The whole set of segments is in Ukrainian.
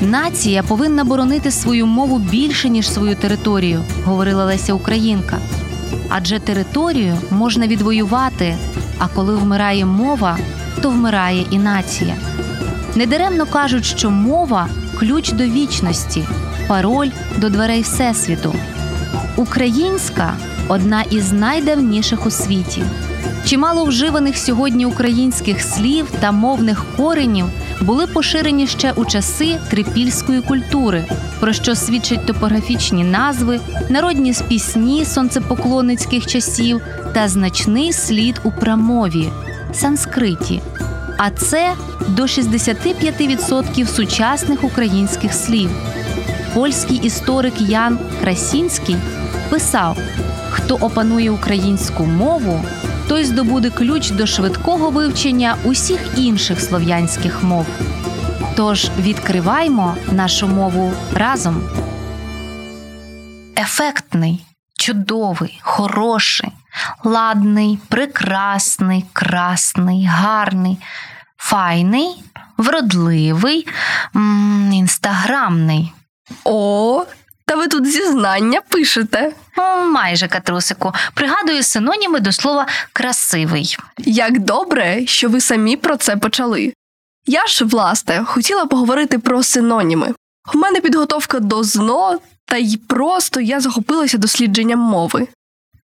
Нація повинна боронити свою мову більше ніж свою територію, говорила Леся Українка. Адже територію можна відвоювати, а коли вмирає мова, то вмирає і нація. Недаремно кажуть, що мова ключ до вічності, пароль до дверей Всесвіту. Українська одна із найдавніших у світі. Чимало вживаних сьогодні українських слів та мовних коренів були поширені ще у часи трипільської культури, про що свідчать топографічні назви, народні пісні сонцепоклонницьких часів та значний слід у прамові санскриті. А це до 65% сучасних українських слів. Польський історик Ян Красінський писав: хто опанує українську мову, той здобуде ключ до швидкого вивчення усіх інших слов'янських мов. Тож відкриваймо нашу мову разом. Ефектний, чудовий, хороший, ладний, прекрасний, красний, гарний, файний, вродливий, інстаграмний. О, та ви тут зізнання пишете. Майже катрусику. Пригадую синоніми до слова красивий. Як добре, що ви самі про це почали. Я ж, власне, хотіла поговорити про синоніми. У мене підготовка до ЗНО, та й просто я захопилася дослідженням мови.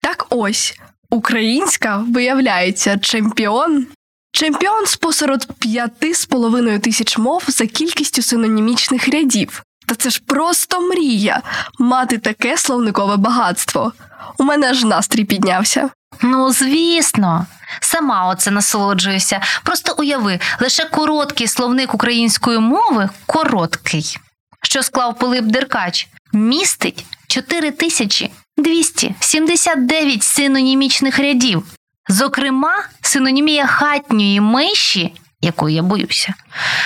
Так ось, українська виявляється чемпіон. Чемпіон спосеред п'яти з половиною тисяч мов за кількістю синонімічних рядів. Та це ж просто мрія мати таке словникове багатство. У мене аж настрій піднявся. Ну, звісно, сама оце насолоджуюся. Просто уяви, лише короткий словник української мови короткий, що склав Пилип Деркач, містить 4279 синонімічних рядів. Зокрема, синонімія хатньої миші, якої я боюся,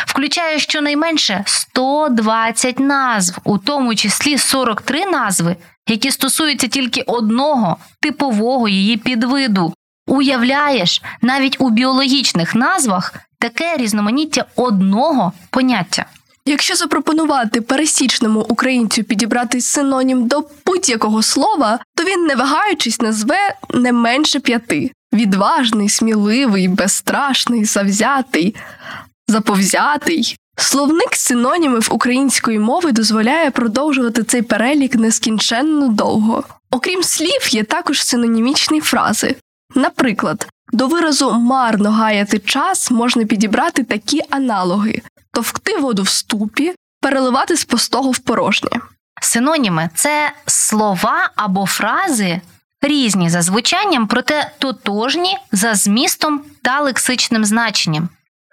включає щонайменше 120 назв, у тому числі 43 назви, які стосуються тільки одного типового її підвиду. Уявляєш, навіть у біологічних назвах таке різноманіття одного поняття. Якщо запропонувати пересічному українцю підібрати синонім до будь-якого слова, то він, не вагаючись, назве не менше п'яти: відважний, сміливий, безстрашний, завзятий, заповзятий. Словник синонімів української мови дозволяє продовжувати цей перелік нескінченно довго. Окрім слів, є також синонімічні фрази. Наприклад, до виразу марно гаяти час можна підібрати такі аналоги: товкти воду в ступі, переливати з пустого в порожнє. Синоніми це слова або фрази різні за звучанням, проте тотожні за змістом та лексичним значенням.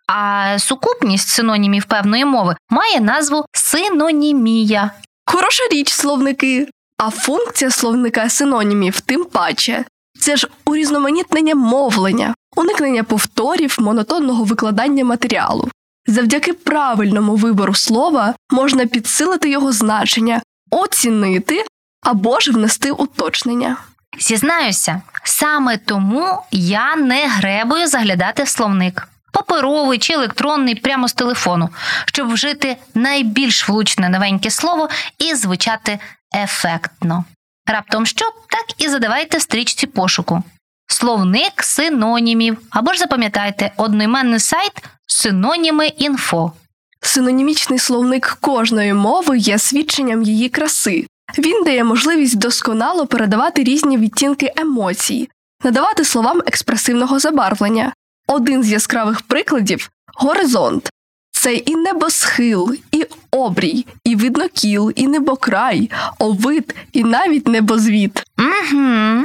А сукупність синонімів певної мови має назву синонімія. Хороша річ словники, а функція словника синонімів тим паче. Це ж урізноманітнення мовлення, уникнення повторів, монотонного викладання матеріалу. Завдяки правильному вибору слова можна підсилити його значення, оцінити або ж внести уточнення. Зізнаюся, саме тому я не гребую заглядати в словник. Паперовий чи електронний прямо з телефону, щоб вжити найбільш влучне новеньке слово і звучати ефектно. Раптом що, так і задавайте в стрічці пошуку. Словник синонімів. Або ж запам'ятайте одноіменний сайт синоніми інфо. Синонімічний словник кожної мови є свідченням її краси. Він дає можливість досконало передавати різні відтінки емоцій, надавати словам експресивного забарвлення. Один з яскравих прикладів горизонт. Це і небосхил, і обрій, і виднокіл, і небокрай, овид, і навіть небозвіт. Угу.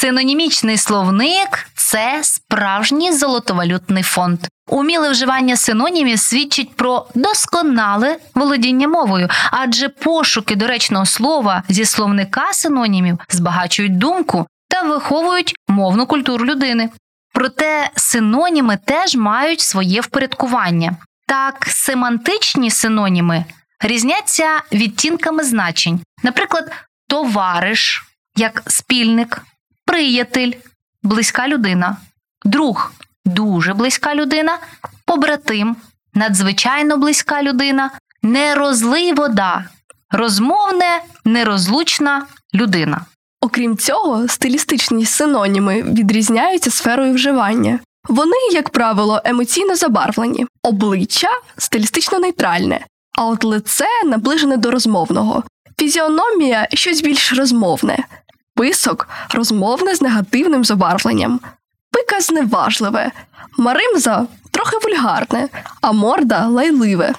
Синонімічний словник це справжній золотовалютний фонд. Уміле вживання синонімів свідчить про досконале володіння мовою, адже пошуки доречного слова зі словника синонімів збагачують думку та виховують мовну культуру людини. Проте синоніми теж мають своє впорядкування. Так, семантичні синоніми різняться відтінками значень, наприклад, товариш як спільник, приятель, близька людина, друг дуже близька людина, побратим, надзвичайно близька людина, не вода, розмовне, нерозлучна людина. Окрім цього, стилістичні синоніми відрізняються сферою вживання. Вони, як правило, емоційно забарвлені, обличчя стилістично нейтральне, а от лице наближене до розмовного, фізіономія щось більш розмовне, писок розмовне з негативним забарвленням, пика зневажливе, маримза трохи вульгарне, а морда лайливе.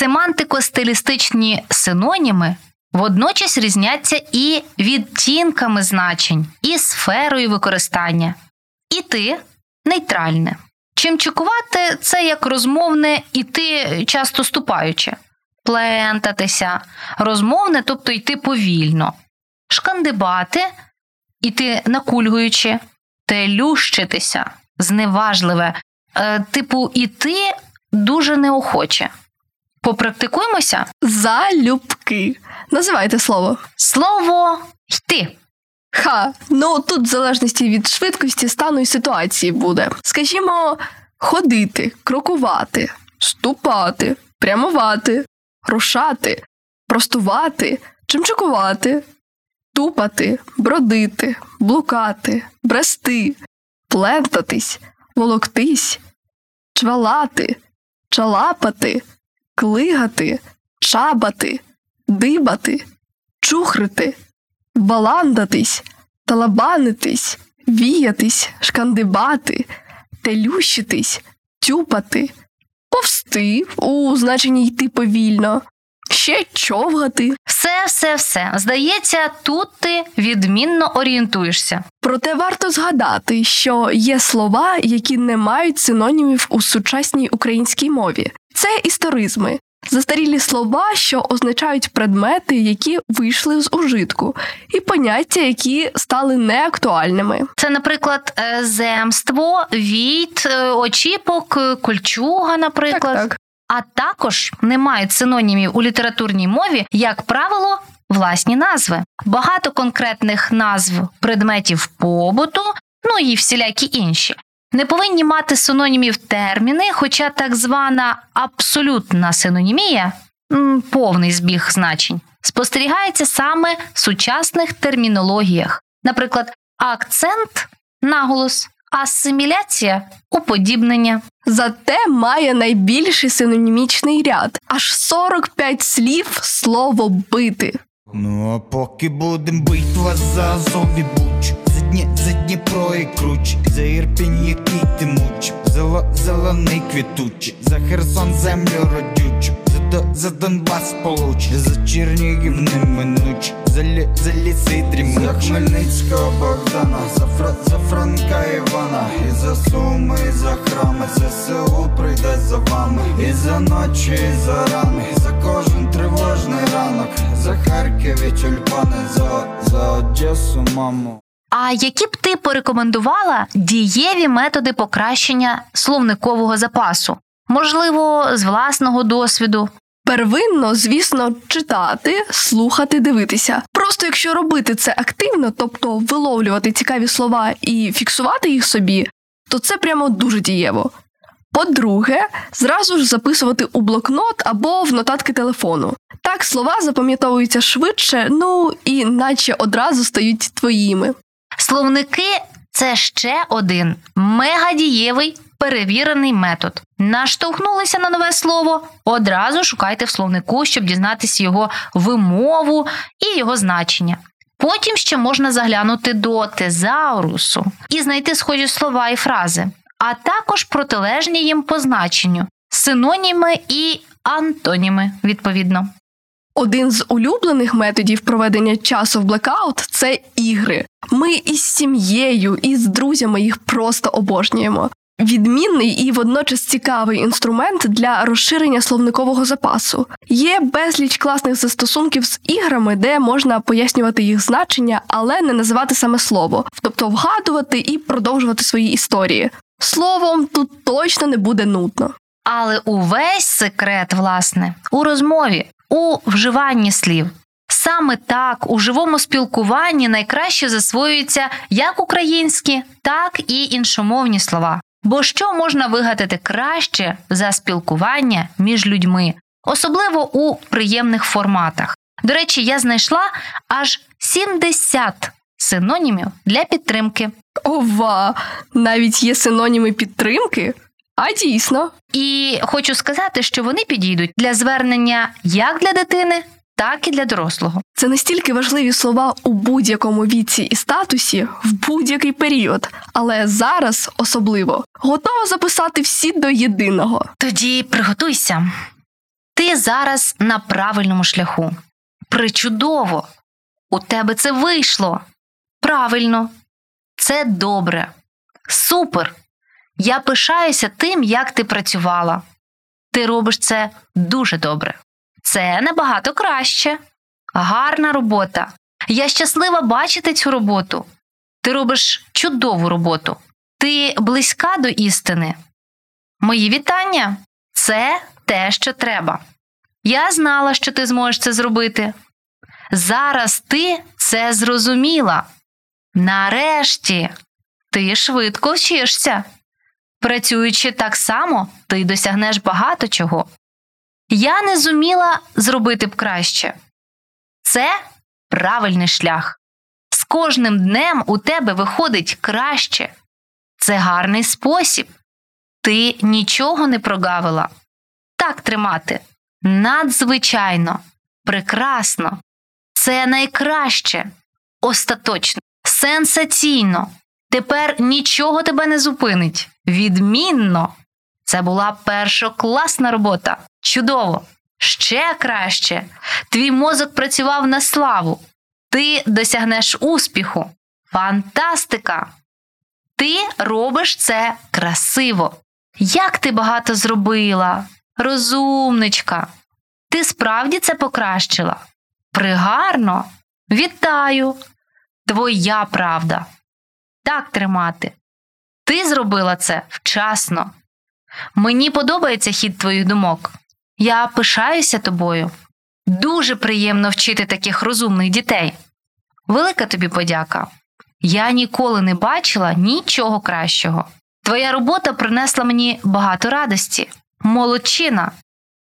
Семантико-стилістичні синоніми водночас різняться і відтінками значень, і сферою використання. І ти нейтральне. Чимчикувати це як розмовне іти часто ступаючи, плентатися, розмовне, тобто йти повільно, шкандибати, іти накульгуючи, телющитися, зневажливе, е, типу іти дуже неохоче. Попрактикуємося? Залюбки. Називайте слово. Слово йти. Ха, ну тут в залежності від швидкості стану і ситуації буде. Скажімо, ходити, крокувати, ступати, прямувати, рушати, простувати, чимчикувати, тупати, бродити, блукати, брести, плентатись, волоктись, чвалати, чалапати, клигати, чабати, дибати, чухрити, баландатись, талабанитись, віятись, шкандибати, телющитись, тюпати, повсти у значенні йти повільно, ще човгати. Все, все, все. Здається, тут ти відмінно орієнтуєшся. Проте варто згадати, що є слова, які не мають синонімів у сучасній українській мові. Це історизми. Застарілі слова, що означають предмети, які вийшли з ужитку, і поняття, які стали неактуальними. Це, наприклад, е, земство, війт, е, очіпок, е, кольчуга, наприклад. Так, так. А також не мають синонімів у літературній мові, як правило, власні назви. Багато конкретних назв предметів побуту, ну і всілякі інші. Не повинні мати синонімів терміни, хоча так звана абсолютна синонімія повний збіг значень спостерігається саме в сучасних термінологіях. Наприклад, акцент наголос, асиміляція уподібнення. Зате має найбільший синонімічний ряд аж 45 слів слово бити. Ну а поки будем вас за Азов і Буч За, Дні, за Дніпро і Круч За Ірпінь, який ти муч За, зелений квітуч За Херсон землю родючу За, за Донбас получ За Чернігів неминуч За, лі, за ліси дрімуч За Хмельницького Богдана За, Фра, за Франка Івана. І за Суми, і за храми. ЗСУ прийде за вами. І за ночі, і за рани. За кожен тривожний ранок. За Харків і тюльпани За, за Одесу, маму А які б ти порекомендувала дієві методи покращення словникового запасу? Можливо, з власного досвіду. Первинно, звісно, читати, слухати, дивитися. Просто якщо робити це активно, тобто виловлювати цікаві слова і фіксувати їх собі, то це прямо дуже дієво. По-друге, зразу ж записувати у блокнот або в нотатки телефону. Так слова запам'ятовуються швидше, ну і наче одразу стають твоїми. Словники це ще один мегадієвий перевірений метод. Наштовхнулися на нове слово, одразу шукайте в словнику, щоб дізнатися його вимову і його значення. Потім ще можна заглянути до тезаурусу і знайти схожі слова і фрази, а також протилежні їм по значенню, синоніми і антоніми, відповідно. Один з улюблених методів проведення часу в блекаут це ігри. Ми із сім'єю і з друзями їх просто обожнюємо. Відмінний і водночас цікавий інструмент для розширення словникового запасу. Є безліч класних застосунків з іграми, де можна пояснювати їх значення, але не називати саме слово, тобто вгадувати і продовжувати свої історії. Словом, тут точно не буде нудно. Але увесь секрет, власне, у розмові, у вживанні слів. Саме так у живому спілкуванні найкраще засвоюються як українські, так і іншомовні слова. Бо що можна вигадати краще за спілкування між людьми, особливо у приємних форматах. До речі, я знайшла аж 70 синонімів для підтримки. Ова, навіть є синоніми підтримки. А дійсно, І хочу сказати, що вони підійдуть для звернення як для дитини, так і для дорослого. це настільки важливі слова у будь-якому віці і статусі в будь-який період, але зараз особливо готова записати всі до єдиного. Тоді приготуйся. Ти зараз на правильному шляху. Причудово! У тебе це вийшло. Правильно, це добре. Супер! Я пишаюся тим, як ти працювала. Ти робиш це дуже добре. Це набагато краще. Гарна робота. Я щаслива бачити цю роботу. Ти робиш чудову роботу. Ти близька до істини. Мої вітання. Це те, що треба. Я знала, що ти зможеш це зробити. Зараз ти це зрозуміла. Нарешті ти швидко вчишся. Працюючи так само, ти досягнеш багато чого. Я не зуміла зробити б краще. Це правильний шлях. З кожним днем у тебе виходить краще. Це гарний спосіб. Ти нічого не прогавила. Так тримати. Надзвичайно, прекрасно. Це найкраще, остаточно, сенсаційно. Тепер нічого тебе не зупинить. Відмінно. Це була першокласна робота. Чудово. Ще краще. Твій мозок працював на славу. Ти досягнеш успіху. Фантастика! Ти робиш це красиво. Як ти багато зробила, розумничка. Ти справді це покращила. Пригарно. Вітаю. Твоя правда. Так тримати. Ти зробила це вчасно. Мені подобається хід твоїх думок. Я пишаюся тобою. Дуже приємно вчити таких розумних дітей. Велика тобі подяка. Я ніколи не бачила нічого кращого. Твоя робота принесла мені багато радості, молодчина,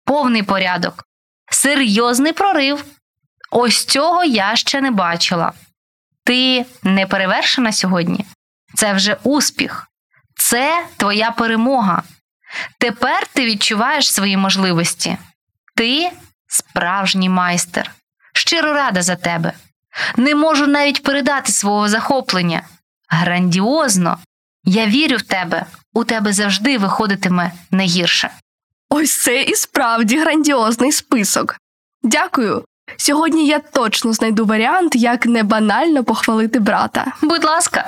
повний порядок, серйозний прорив. Ось цього я ще не бачила. Ти не перевершена сьогодні. Це вже успіх, це твоя перемога. Тепер ти відчуваєш свої можливості. Ти справжній майстер. Щиро рада за тебе. Не можу навіть передати свого захоплення. Грандіозно. Я вірю в тебе. У тебе завжди виходитиме не гірше. Ось це і справді грандіозний список. Дякую. Сьогодні я точно знайду варіант, як не банально похвалити брата. Будь ласка.